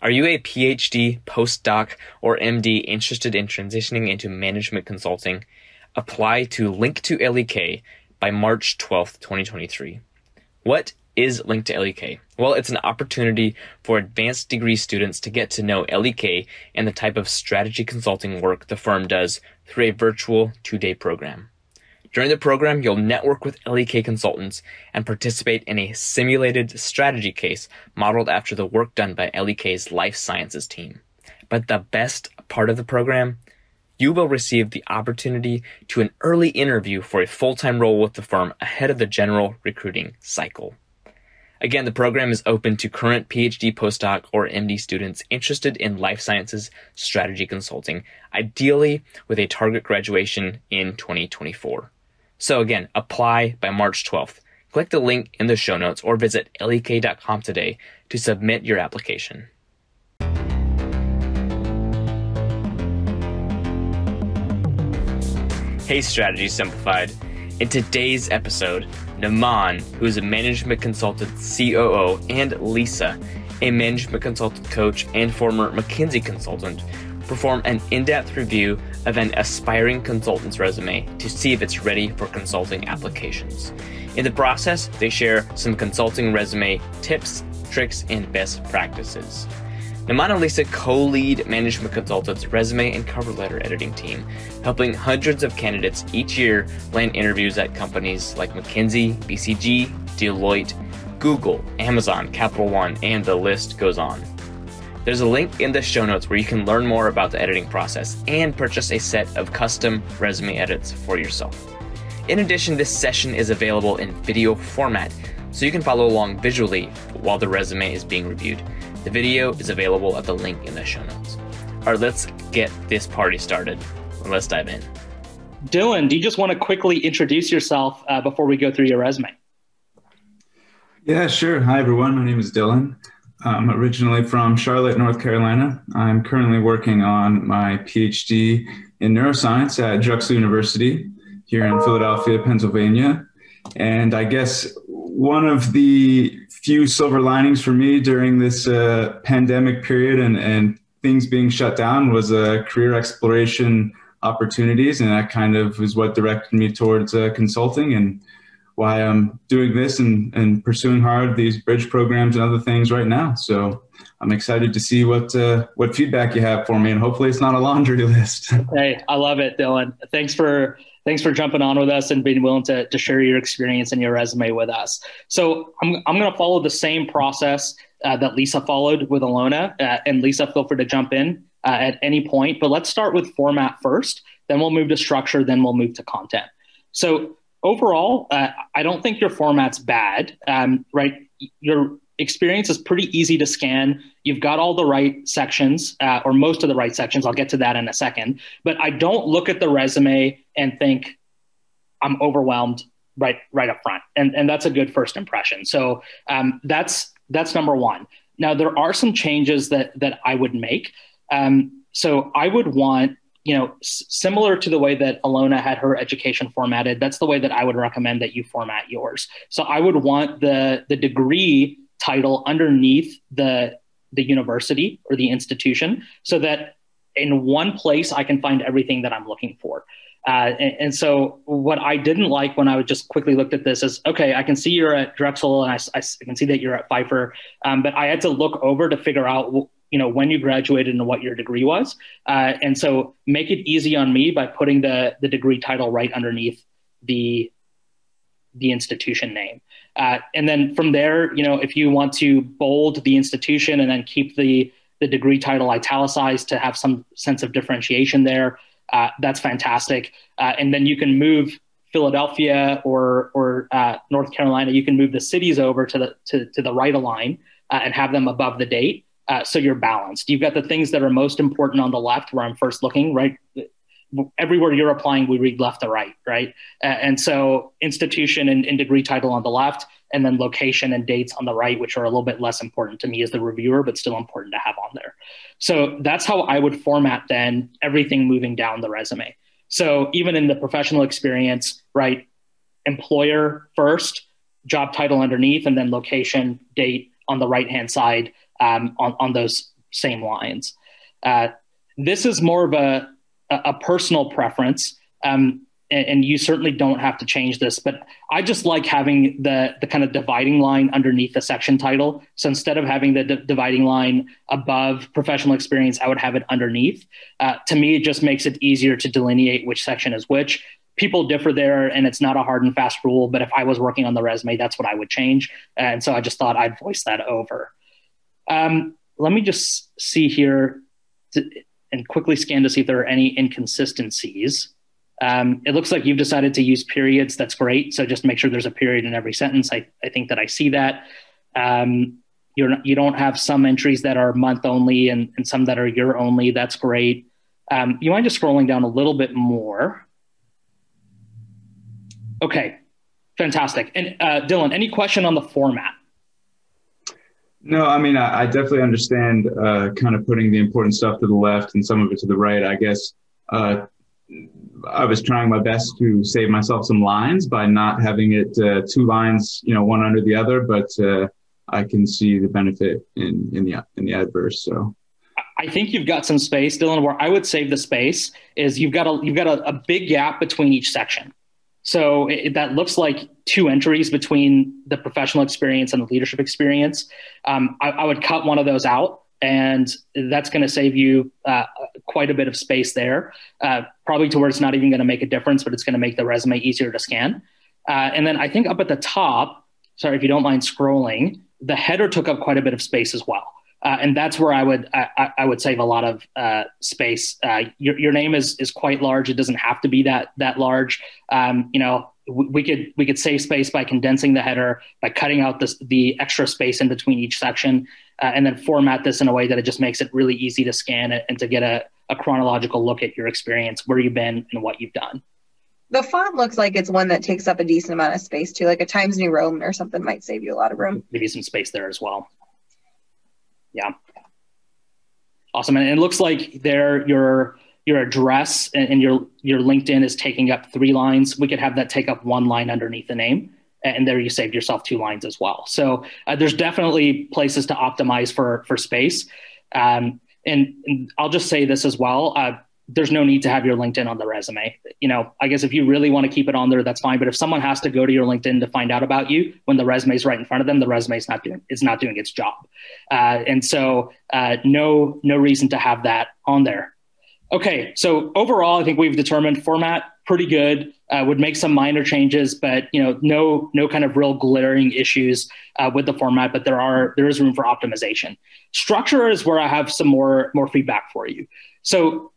Are you a PhD, postdoc, or MD interested in transitioning into management consulting? Apply to Link to LEK by March 12th, 2023. What is Link to LEK? Well, it's an opportunity for advanced degree students to get to know LEK and the type of strategy consulting work the firm does through a virtual two day program. During the program, you'll network with LEK consultants and participate in a simulated strategy case modeled after the work done by LEK's life sciences team. But the best part of the program, you will receive the opportunity to an early interview for a full-time role with the firm ahead of the general recruiting cycle. Again, the program is open to current PhD postdoc or MD students interested in life sciences strategy consulting, ideally with a target graduation in 2024. So again, apply by March 12th. Click the link in the show notes or visit lek.com today to submit your application. Hey, Strategy Simplified. In today's episode, Naman, who is a Management Consulted COO, and Lisa, a Management Consulted coach and former McKinsey consultant, perform an in depth review of an aspiring consultant's resume to see if it's ready for consulting applications. In the process, they share some consulting resume tips, tricks, and best practices. Naman and Lisa co lead Management Consulted's resume and cover letter editing team, helping hundreds of candidates each year land interviews at companies like McKinsey, BCG, Deloitte, Google, Amazon, Capital One, and the list goes on. There's a link in the show notes where you can learn more about the editing process and purchase a set of custom resume edits for yourself. In addition, this session is available in video format, so you can follow along visually while the resume is being reviewed. The video is available at the link in the show notes. All right, let's get this party started. Let's dive in. Dylan, do you just want to quickly introduce yourself uh, before we go through your resume? Yeah, sure. Hi, everyone. My name is Dylan. I'm originally from Charlotte, North Carolina. I'm currently working on my PhD in neuroscience at Drexel University here in Philadelphia, Pennsylvania. And I guess one of the few silver linings for me during this uh, pandemic period and, and things being shut down was uh, career exploration opportunities. And that kind of is what directed me towards uh, consulting. And why I'm doing this and, and pursuing hard these bridge programs and other things right now. So I'm excited to see what uh, what feedback you have for me, and hopefully it's not a laundry list. hey, I love it, Dylan. Thanks for thanks for jumping on with us and being willing to, to share your experience and your resume with us. So I'm I'm going to follow the same process uh, that Lisa followed with Alona, uh, and Lisa, feel free to jump in uh, at any point. But let's start with format first, then we'll move to structure, then we'll move to content. So overall, uh, I don't think your format's bad. Um, right, your experience is pretty easy to scan. You've got all the right sections, uh, or most of the right sections. I'll get to that in a second. But I don't look at the resume and think I'm overwhelmed right right up front, and and that's a good first impression. So um, that's that's number one. Now there are some changes that that I would make. Um, so I would want you know, s- similar to the way that Alona had her education formatted, that's the way that I would recommend that you format yours. So I would want the the degree title underneath the the university or the institution, so that in one place I can find everything that I'm looking for. Uh, and, and, so what I didn't like when I would just quickly looked at this is, okay, I can see you're at Drexel and I, I can see that you're at Pfeiffer, um, but I had to look over to figure out you know when you graduated and what your degree was. Uh, and so make it easy on me by putting the the degree title right underneath the the institution name. Uh, and then from there you know if you want to bold the institution and then keep the the degree title italicized to have some sense of differentiation there uh, that's fantastic. Uh, and then you can move Philadelphia or or uh, North Carolina, you can move the cities over to the to, to the right align uh, and have them above the date. Uh, so you're balanced. You've got the things that are most important on the left, where I'm first looking, right? Everywhere you're applying, we read left to right, right? Uh, and so institution and, and, degree title on the left, and then location and dates on the right, which are a little bit less important to me as the reviewer, but still important to have on there. So that's how I would format then everything moving down the resume. So even in the professional experience, right? Employer first, job title underneath, and then location, date on the right hand side um, on, on those same lines. Uh, this is more of a, a personal preference. Um, and, and, you certainly don't have to change this, but I just like having the, the kind of dividing line underneath the section title. So instead of having the d- dividing line above professional experience, I would have it underneath. Uh, to me, it just makes it easier to delineate which section is which. People differ there, and it's not a hard and fast rule. But if I was working on the resume, that's what I would change. And so I just thought I'd voice that over. Um, let me just see here to, and quickly scan to see if there are any inconsistencies. Um, it looks like you've decided to use periods. That's great. So just make sure there's a period in every sentence. I, I think that I see that. Um, you're not, you don't have some entries that are month only and, and some that are year only. That's great. Um, you mind just scrolling down a little bit more? Okay, fantastic. And uh, Dylan, any question on the format? No, I mean, I, I definitely understand uh, kind of putting the important stuff to the left and some of it to the right. I guess uh, I was trying my best to save myself some lines by not having it uh, two lines, you know, one under the other. But uh, I can see the benefit in in the in the adverse. So. I think you've got some space, Dylan. Where I would save the space is you've got a you've got a, a big gap between each section. So it, that looks like two entries between the professional experience and the leadership experience. Um, I, I, would cut one of those out, and that's going to save you uh, quite a bit of space there. Uh, probably to where it's not even going to make a difference, but it's going to make the resume easier to scan. Uh, and then I think up at the top, sorry if you don't mind scrolling, the header took up quite a bit of space as well. Uh, and that's where I would I, I would save a lot of uh, space. Uh, your, your name is is quite large. It doesn't have to be that that large. Um, you know, we could we could save space by condensing the header, by cutting out this, the extra space in between each section, uh, and then format this in a way that it just makes it really easy to scan it and to get a, a chronological look at your experience, where you've been, and what you've done. The font looks like it's one that takes up a decent amount of space too, like a Times New Roman or something might save you a lot of room. Maybe some space there as well. Yeah. Awesome. And it looks like there your your address and, your your LinkedIn is taking up three lines. We could have that take up one line underneath the name. And there you saved yourself two lines as well. So uh, there's definitely places to optimize for for space. Um, and, and, I'll just say this as well. Uh, there's no need to have your LinkedIn on the resume. You know, I guess if you really want to keep it on there, that's fine. But if someone has to go to your LinkedIn to find out about you when the resume is right in front of them, the resume is not doing it's not doing its job. Uh, and so, uh, no no reason to have that on there. Okay, so overall, I think we've determined format pretty good. Uh, would make some minor changes, but you know, no no kind of real glaring issues uh, with the format. But there are there is room for optimization. Structure is where I have some more more feedback for you. So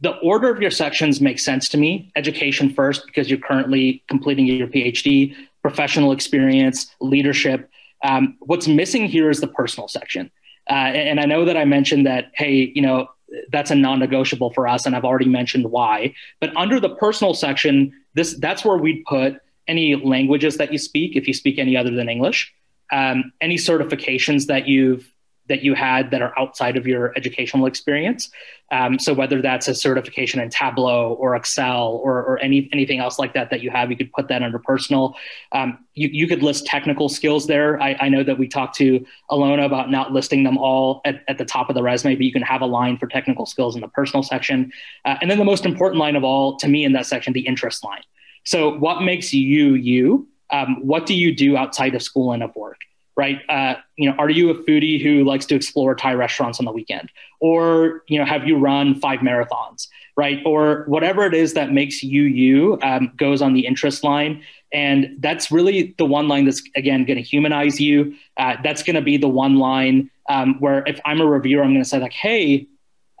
the order of your sections makes sense to me. Education first, because you're currently completing your PhD, professional experience, leadership. Um, what's missing here is the personal section. Uh, and I know that I mentioned that, hey, you know, that's a non-negotiable for us, and I've already mentioned why. But under the personal section, this that's where we'd put any languages that you speak, if you speak any other than English, um, any certifications that you've that you had that are outside of your educational experience. Um, so whether that's a certification in Tableau or Excel or, or any anything else like that that you have, you could put that under personal. Um, you, you could list technical skills there. I, I, know that we talked to Alona about not listing them all at, at, the top of the resume, but you can have a line for technical skills in the personal section. Uh, and then the most important line of all to me in that section, the interest line. So what makes you you? Um, what do you do outside of school and of work? Right? Uh, you know, are you a foodie who likes to explore Thai restaurants on the weekend, or you know, have you run five marathons, right? Or whatever it is that makes you you um, goes on the interest line, and that's really the one line that's again going to humanize you. Uh, that's going to be the one line um, where if I'm a reviewer, I'm going to say like, hey,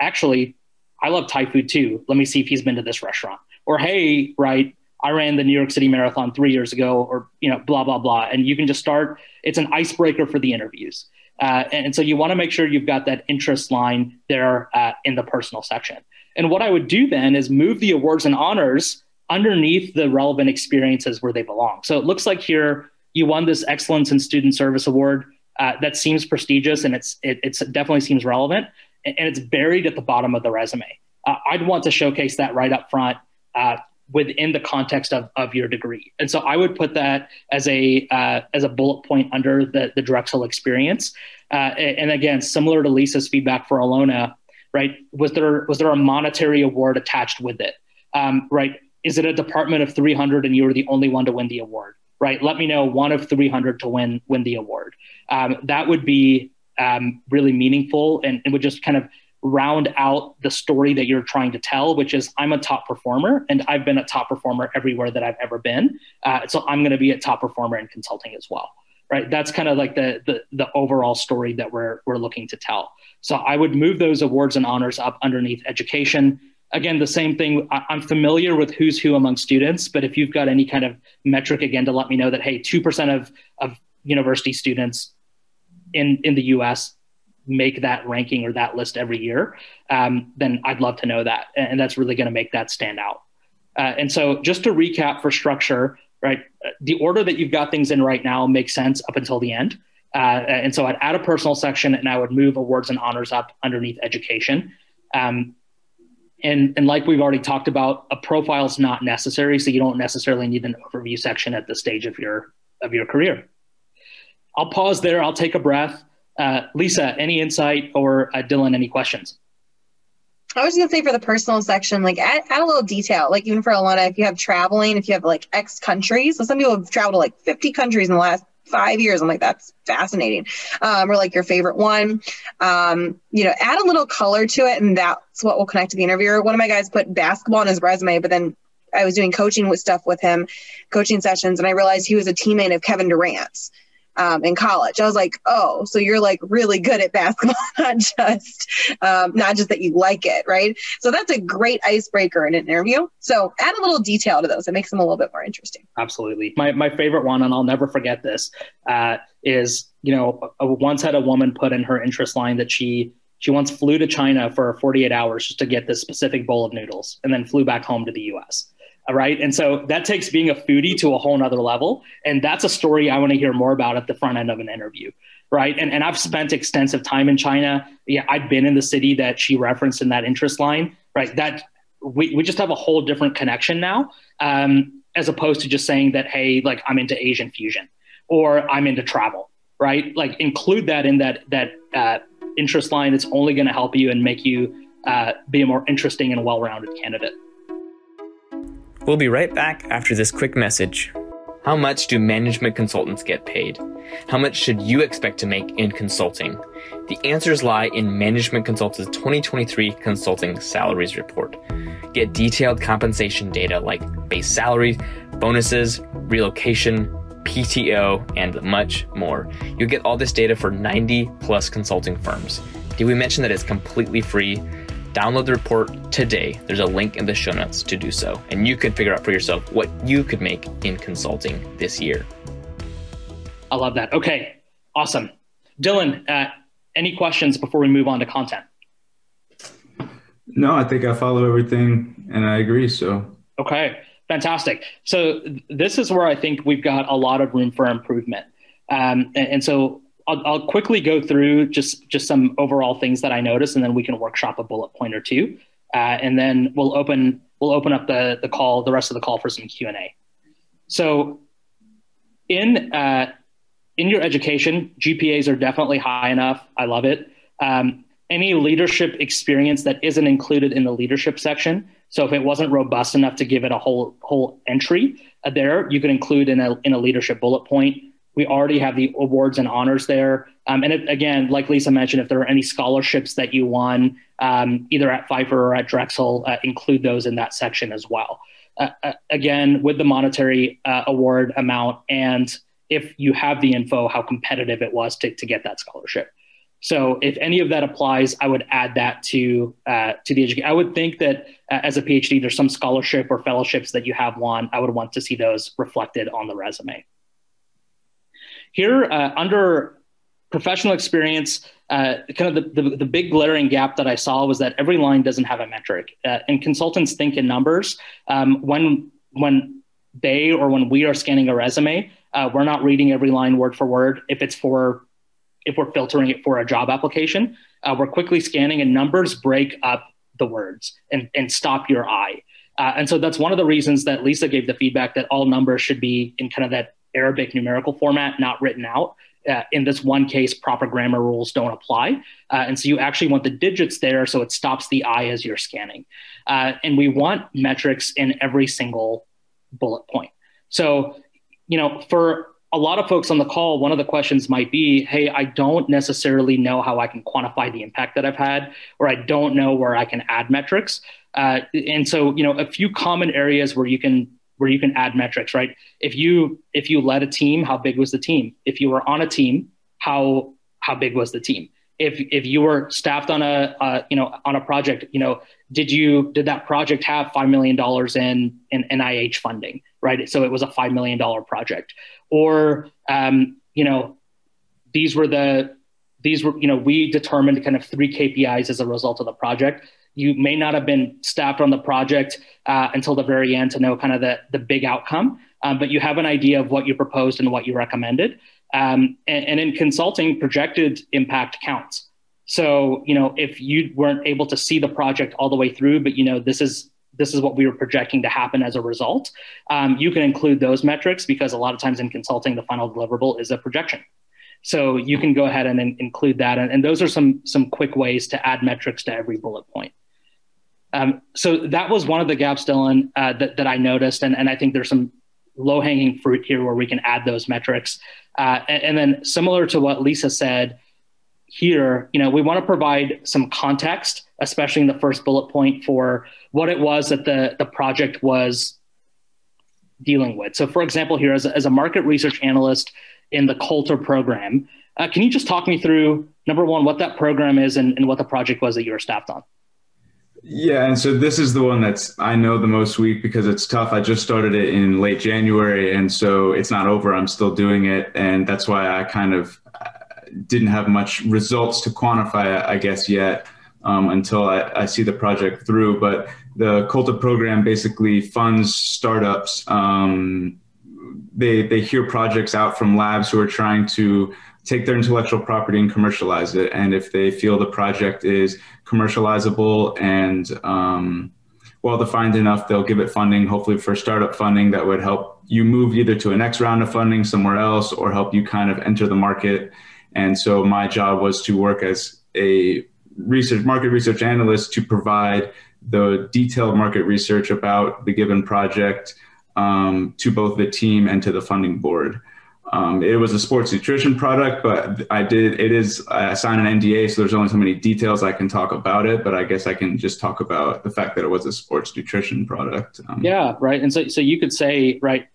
actually, I love Thai food too. Let me see if he's been to this restaurant. Or hey, right, I ran the New York City Marathon three years ago, or you know, blah blah blah. And you can just start. It's an icebreaker for the interviews, uh, and, so you want to make sure you've got that interest line there uh, in the personal section. And what I would do then is move the awards and honors underneath the relevant experiences where they belong. So it looks like here you won this Excellence in Student Service Award. Uh, that seems prestigious and it's it it's definitely seems relevant, and, it's buried at the bottom of the resume. Uh, I'd want to showcase that right up front. Uh, within the context of, of your degree. And so I would put that as a uh, as a bullet point under the, the Drexel experience. Uh, and again, similar to Lisa's feedback for Alona, right? Was there was there a monetary award attached with it? Um, right? Is it a department of 300 and you were the only one to win the award? Right? Let me know one of 300 to win win the award. Um, that would be um, really meaningful and, and would just kind of round out the story that you're trying to tell, which is I'm a top performer and I've been a top performer everywhere that I've ever been. Uh, so I'm going to be a top performer in consulting as well. Right. That's kind of like the, the, the overall story that we're, we're looking to tell. So I would move those awards and honors up underneath education. Again, the same thing. I, I'm familiar with who's who among students, but if you've got any kind of metric again to let me know that, hey, 2% of, of university students in, in the US make that ranking or that list every year, um, then I'd love to know that. And that's really going to make that stand out. Uh, and so, just to recap for structure, right, the order that you've got things in right now makes sense up until the end. Uh, and so, I'd add a personal section and I would move awards and honors up underneath education. Um, and, and like we've already talked about, a profile is not necessary, so you don't necessarily need an overview section at the stage of your of your career. I'll pause there. I'll take a breath. Uh, Lisa, any insight or uh, Dylan, any questions? I was gonna say for the personal section, like add, add a little detail. Like even for Alona, if you have traveling, if you have like X countries, so some people have traveled to like 50 countries in the last five years. I'm like, that's fascinating. Um, or like your favorite one. Um, you know, add a little color to it, and that's what will connect to the interviewer. One of my guys put basketball on his resume, but then I was doing coaching with stuff with him, coaching sessions, and I realized he was a teammate of Kevin Durant's um, in college. I was like, oh, so you're like really good at basketball, not just um, not just that you like it, right? So that's a great icebreaker in an interview. So add a little detail to those; it makes them a little bit more interesting. Absolutely. My my favorite one, and I'll never forget this, uh, is you know once had a woman put in her interest line that she she once flew to China for 48 hours just to get this specific bowl of noodles, and then flew back home to the U.S right? And so that takes being a foodie to a whole nother level. And that's a story I want to hear more about at the front end of an interview, right? And, and I've spent extensive time in China. Yeah, I've been in the city that she referenced in that interest line, right? That we, we just have a whole different connection now, um, as opposed to just saying that, hey, like I'm into Asian fusion or I'm into travel, right? Like include that in that, that uh, interest line that's only going to help you and make you uh, be a more interesting and well-rounded candidate. We'll be right back after this quick message. How much do management consultants get paid? How much should you expect to make in consulting? The answers lie in Management Consulted's 2023 Consulting Salaries Report. Get detailed compensation data like base salary, bonuses, relocation, PTO, and much more. You'll get all this data for 90 plus consulting firms. Did we mention that it's completely free? Download the report today. There's a link in the show notes to do so, and you can figure out for yourself what you could make in consulting this year. I love that. Okay, awesome. Dylan, uh, any questions before we move on to content? No, I think I follow everything and I agree. So, okay, fantastic. So, this is where I think we've got a lot of room for improvement. Um, and, and so, I'll, I'll, quickly go through just just some overall things that I noticed, and then we can workshop a bullet point or two, uh, and then we'll open we'll open up the the call the rest of the call for some Q and A. So, in uh, in your education, GPAs are definitely high enough. I love it. Um, any leadership experience that isn't included in the leadership section. So if it wasn't robust enough to give it a whole whole entry uh, there, you could include in a in a leadership bullet point. We already have the awards and honors there. Um, and it, again, like Lisa mentioned, if there are any scholarships that you won, um, either at Pfeiffer or at Drexel, uh, include those in that section as well. Uh, uh, again, with the monetary uh, award amount, and if you have the info, how competitive it was to, to get that scholarship. So, if any of that applies, I would add that to uh, to the education. I would think that as a PhD, there's some scholarship or fellowships that you have won. I would want to see those reflected on the resume. Here, uh, under professional experience, uh, kind of the, the, the, big glaring gap that I saw was that every line doesn't have a metric. Uh, and consultants think in numbers. Um, when, when they or when we are scanning a resume, uh, we're not reading every line word for word. If it's for, if we're filtering it for a job application, uh, we're quickly scanning and numbers break up the words and, and stop your eye. Uh, and so that's one of the reasons that Lisa gave the feedback that all numbers should be in kind of that Arabic numerical format, not written out. Uh, in this one case, proper grammar rules don't apply. Uh, and so you actually want the digits there so it stops the eye as you're scanning. Uh, and we want metrics in every single bullet point. So, you know, for a lot of folks on the call, one of the questions might be, hey, I don't necessarily know how I can quantify the impact that I've had, or I don't know where I can add metrics. Uh, and so, you know, a few common areas where you can where you can add metrics, right? If you if you led a team, how big was the team? If you were on a team, how how big was the team? If if you were staffed on a uh, you know on a project, you know, did you did that project have five million dollars in in NIH funding, right? So it was a five million dollar project, or um, you know, these were the these were you know we determined kind of three KPIs as a result of the project you may not have been staffed on the project uh, until the very end to know kind of the, the big outcome, um, but you have an idea of what you proposed and what you recommended. Um, and, and, in consulting, projected impact counts. So, you know, if you weren't able to see the project all the way through, but you know, this is this is what we were projecting to happen as a result, um, you can include those metrics because a lot of times in consulting, the final deliverable is a projection. So you can go ahead and, include that, and, and those are some some quick ways to add metrics to every bullet point. Um, so that was one of the gaps, Dylan, uh, that, that I noticed. And, and I think there's some low hanging fruit here where we can add those metrics. Uh, and, and, then similar to what Lisa said here, you know, we want to provide some context, especially in the first bullet point for what it was that the, the project was dealing with. So for example, here as a, as a market research analyst in the Coulter program, uh, can you just talk me through number one, what that program is and, and what the project was that you were staffed on? Yeah, and so this is the one that's I know the most weak because it's tough. I just started it in late January, and so it's not over. I'm still doing it, and that's why I kind of uh, didn't have much results to quantify, I guess, yet um, until I, I, see the project through. But the Coulter program basically funds startups. Um, they they hear projects out from labs who are trying to take their intellectual property and commercialize it. And if they feel the project is commercializable and um, well defined enough, they'll give it funding, hopefully for startup funding that would help you move either to a next round of funding somewhere else or help you kind of enter the market. And so my job was to work as a research market research analyst to provide the detailed market research about the given project um, to both the team and to the funding board. Um, it was a sports nutrition product, but I did it is I signed an NDA, so there's only so many details I can talk about it. But I guess I can just talk about the fact that it was a sports nutrition product. Um, yeah, right. And so so you could say right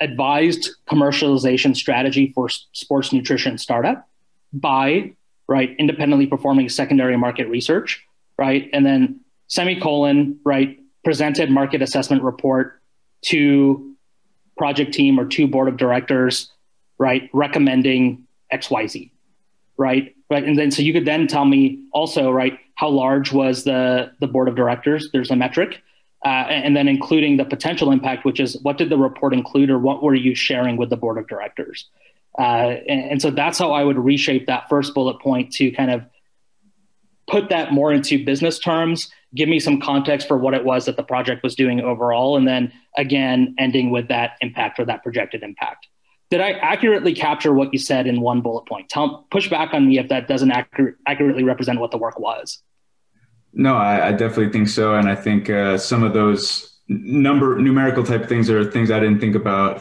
advised commercialization strategy for sports nutrition startup by right independently performing secondary market research, right, and then semicolon right presented market assessment report to project team or to board of directors right, recommending XYZ, right? Right. And then so you could then tell me also, right, how large was the the board of directors? There's a metric. Uh, and then including the potential impact, which is what did the report include or what were you sharing with the board of directors? Uh, and, and so that's how I would reshape that first bullet point to kind of put that more into business terms, give me some context for what it was that the project was doing overall, and then again, ending with that impact or that projected impact did I accurately capture what you said in one bullet point? Tell push back on me if that doesn't accurate, accurately represent what the work was. No, I, I definitely think so, and I think uh, some of those number numerical type things are things I didn't think about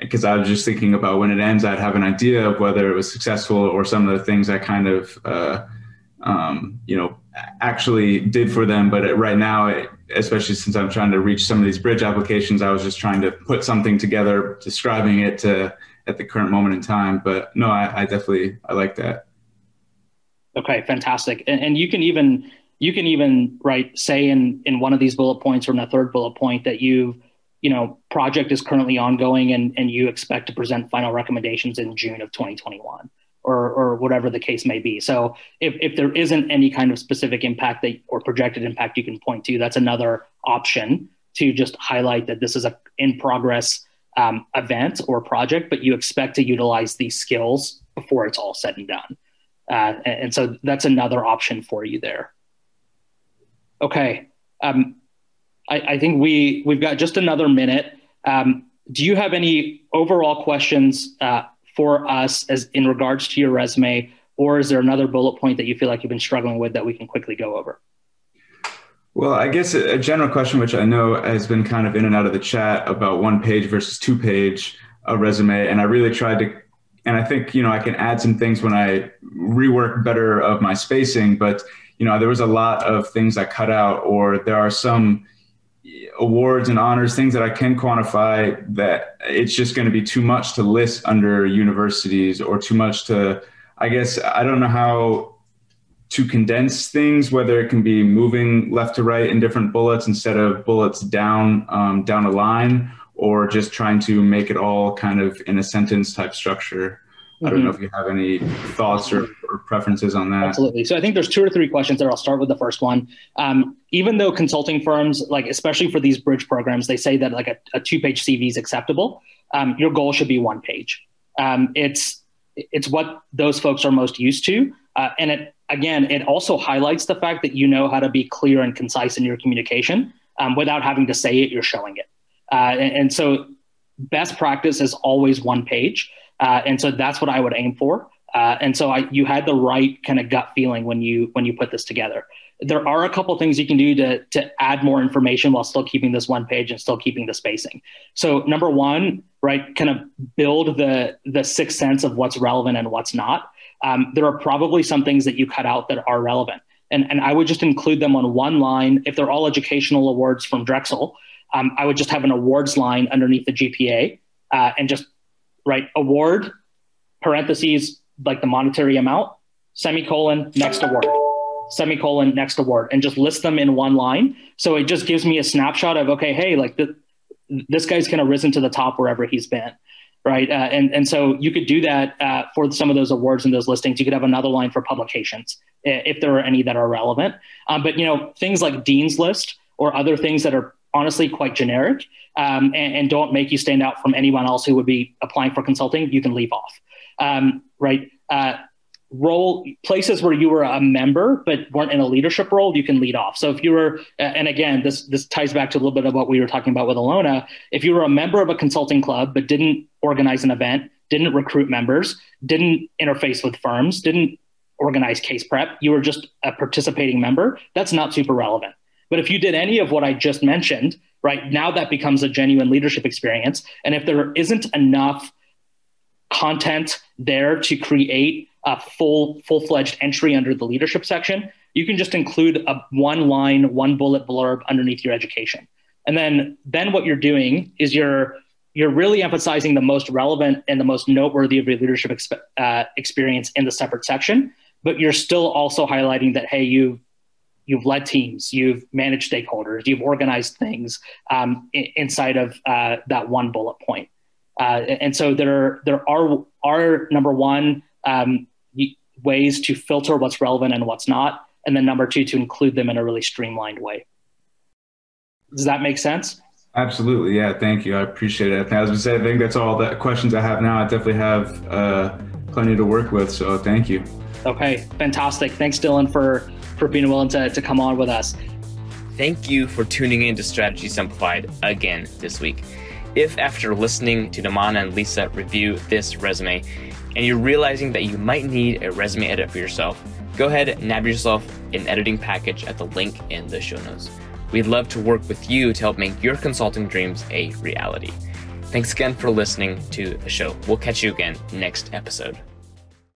because um, I was just thinking about when it ends, I'd have an idea of whether it was successful or some of the things I kind of uh, um, you know actually did for them. But right now, especially since I'm trying to reach some of these bridge applications, I was just trying to put something together, describing it to at the current moment in time. But no, I, I definitely I like that. Okay, fantastic. And, and you can even you can even write say in in one of these bullet points or in a third bullet point that you've you know project is currently ongoing and and you expect to present final recommendations in June of 2021 or, or whatever the case may be. So if, if there isn't any kind of specific impact that or projected impact you can point to, that's another option to just highlight that this is a in progress um, event or project, but you expect to utilize these skills before it's all said and done. Uh, and, and, so that's another option for you there. Okay. Um, I, I, think we we've got just another minute. Um, do you have any overall questions uh, for us as in regards to your resume, or is there another bullet point that you feel like you've been struggling with that we can quickly go over? Well, I guess a general question, which I know has been kind of in and out of the chat about one page versus two page a resume, and I really tried to, and I think you know I can add some things when I rework better of my spacing, but you know there was a lot of things I cut out, or there are some awards and honors, things that I can quantify that it's just going to be too much to list under universities or too much to, I guess, I don't know how to condense things, whether it can be moving left to right in different bullets instead of bullets down, um, down a line, or just trying to make it all kind of in a sentence type structure. I don't know if you have any thoughts or, or, preferences on that. Absolutely. So I think there's two or three questions there. I'll start with the first one. Um, even though consulting firms, like especially for these bridge programs, they say that like a, a two-page CV is acceptable. Um, your goal should be one page. Um, it's it's what those folks are most used to, uh, and it again it also highlights the fact that you know how to be clear and concise in your communication um, without having to say it. You're showing it, uh, and, and so best practice is always one page. Uh, and so that's what I would aim for. Uh, and so I, you had the right kind of gut feeling when you when you put this together. There are a couple things you can do to to add more information while still keeping this one page and still keeping the spacing. So number one, right, kind of build the the sixth sense of what's relevant and what's not. Um, there are probably some things that you cut out that are relevant, and and I would just include them on one line. If they're all educational awards from Drexel, um, I would just have an awards line underneath the GPA uh, and just right? Award, parentheses, like the monetary amount, semicolon, next award, semicolon, next award, and just list them in one line. So it just gives me a snapshot of, okay, hey, like the, this guy's kind of risen to the top wherever he's been. Right. Uh, and, and so you could do that uh, for some of those awards and those listings. You could have another line for publications if there are any that are relevant. Um, but, you know, things like Dean's List or other things that are honestly quite generic um, and, and, don't make you stand out from anyone else who would be applying for consulting, you can leave off. Um, right? Uh, role places where you were a member but weren't in a leadership role, you can lead off. So if you were, and again, this this ties back to a little bit of what we were talking about with Alona. If you were a member of a consulting club but didn't organize an event, didn't recruit members, didn't interface with firms, didn't organize case prep, you were just a participating member. That's not super relevant. But if you did any of what I just mentioned, right now that becomes a genuine leadership experience. And if there isn't enough content there to create a full full fledged entry under the leadership section, you can just include a one line, one bullet blurb underneath your education. And then then what you're doing is you're you're really emphasizing the most relevant and the most noteworthy of your leadership exp- uh, experience in the separate section, but you're still also highlighting that hey, you've you've led teams, you've managed stakeholders, you've organized things um, inside of uh, that one bullet point. Uh, and so there, there are, are number one, um, ways to filter what's relevant and what's not. And then number two, to include them in a really streamlined way. Does that make sense? Absolutely. Yeah. Thank you. I appreciate it. As I say, I think that's all the questions I have now. I definitely have uh, plenty to work with. So thank you. Okay. Fantastic. Thanks, Dylan, for for being willing to, to come on with us. Thank you for tuning in to Strategy Simplified again this week. If after listening to Naman and Lisa review this resume and you're realizing that you might need a resume edit for yourself, go ahead and nab yourself an editing package at the link in the show notes. We'd love to work with you to help make your consulting dreams a reality. Thanks again for listening to the show. We'll catch you again next episode.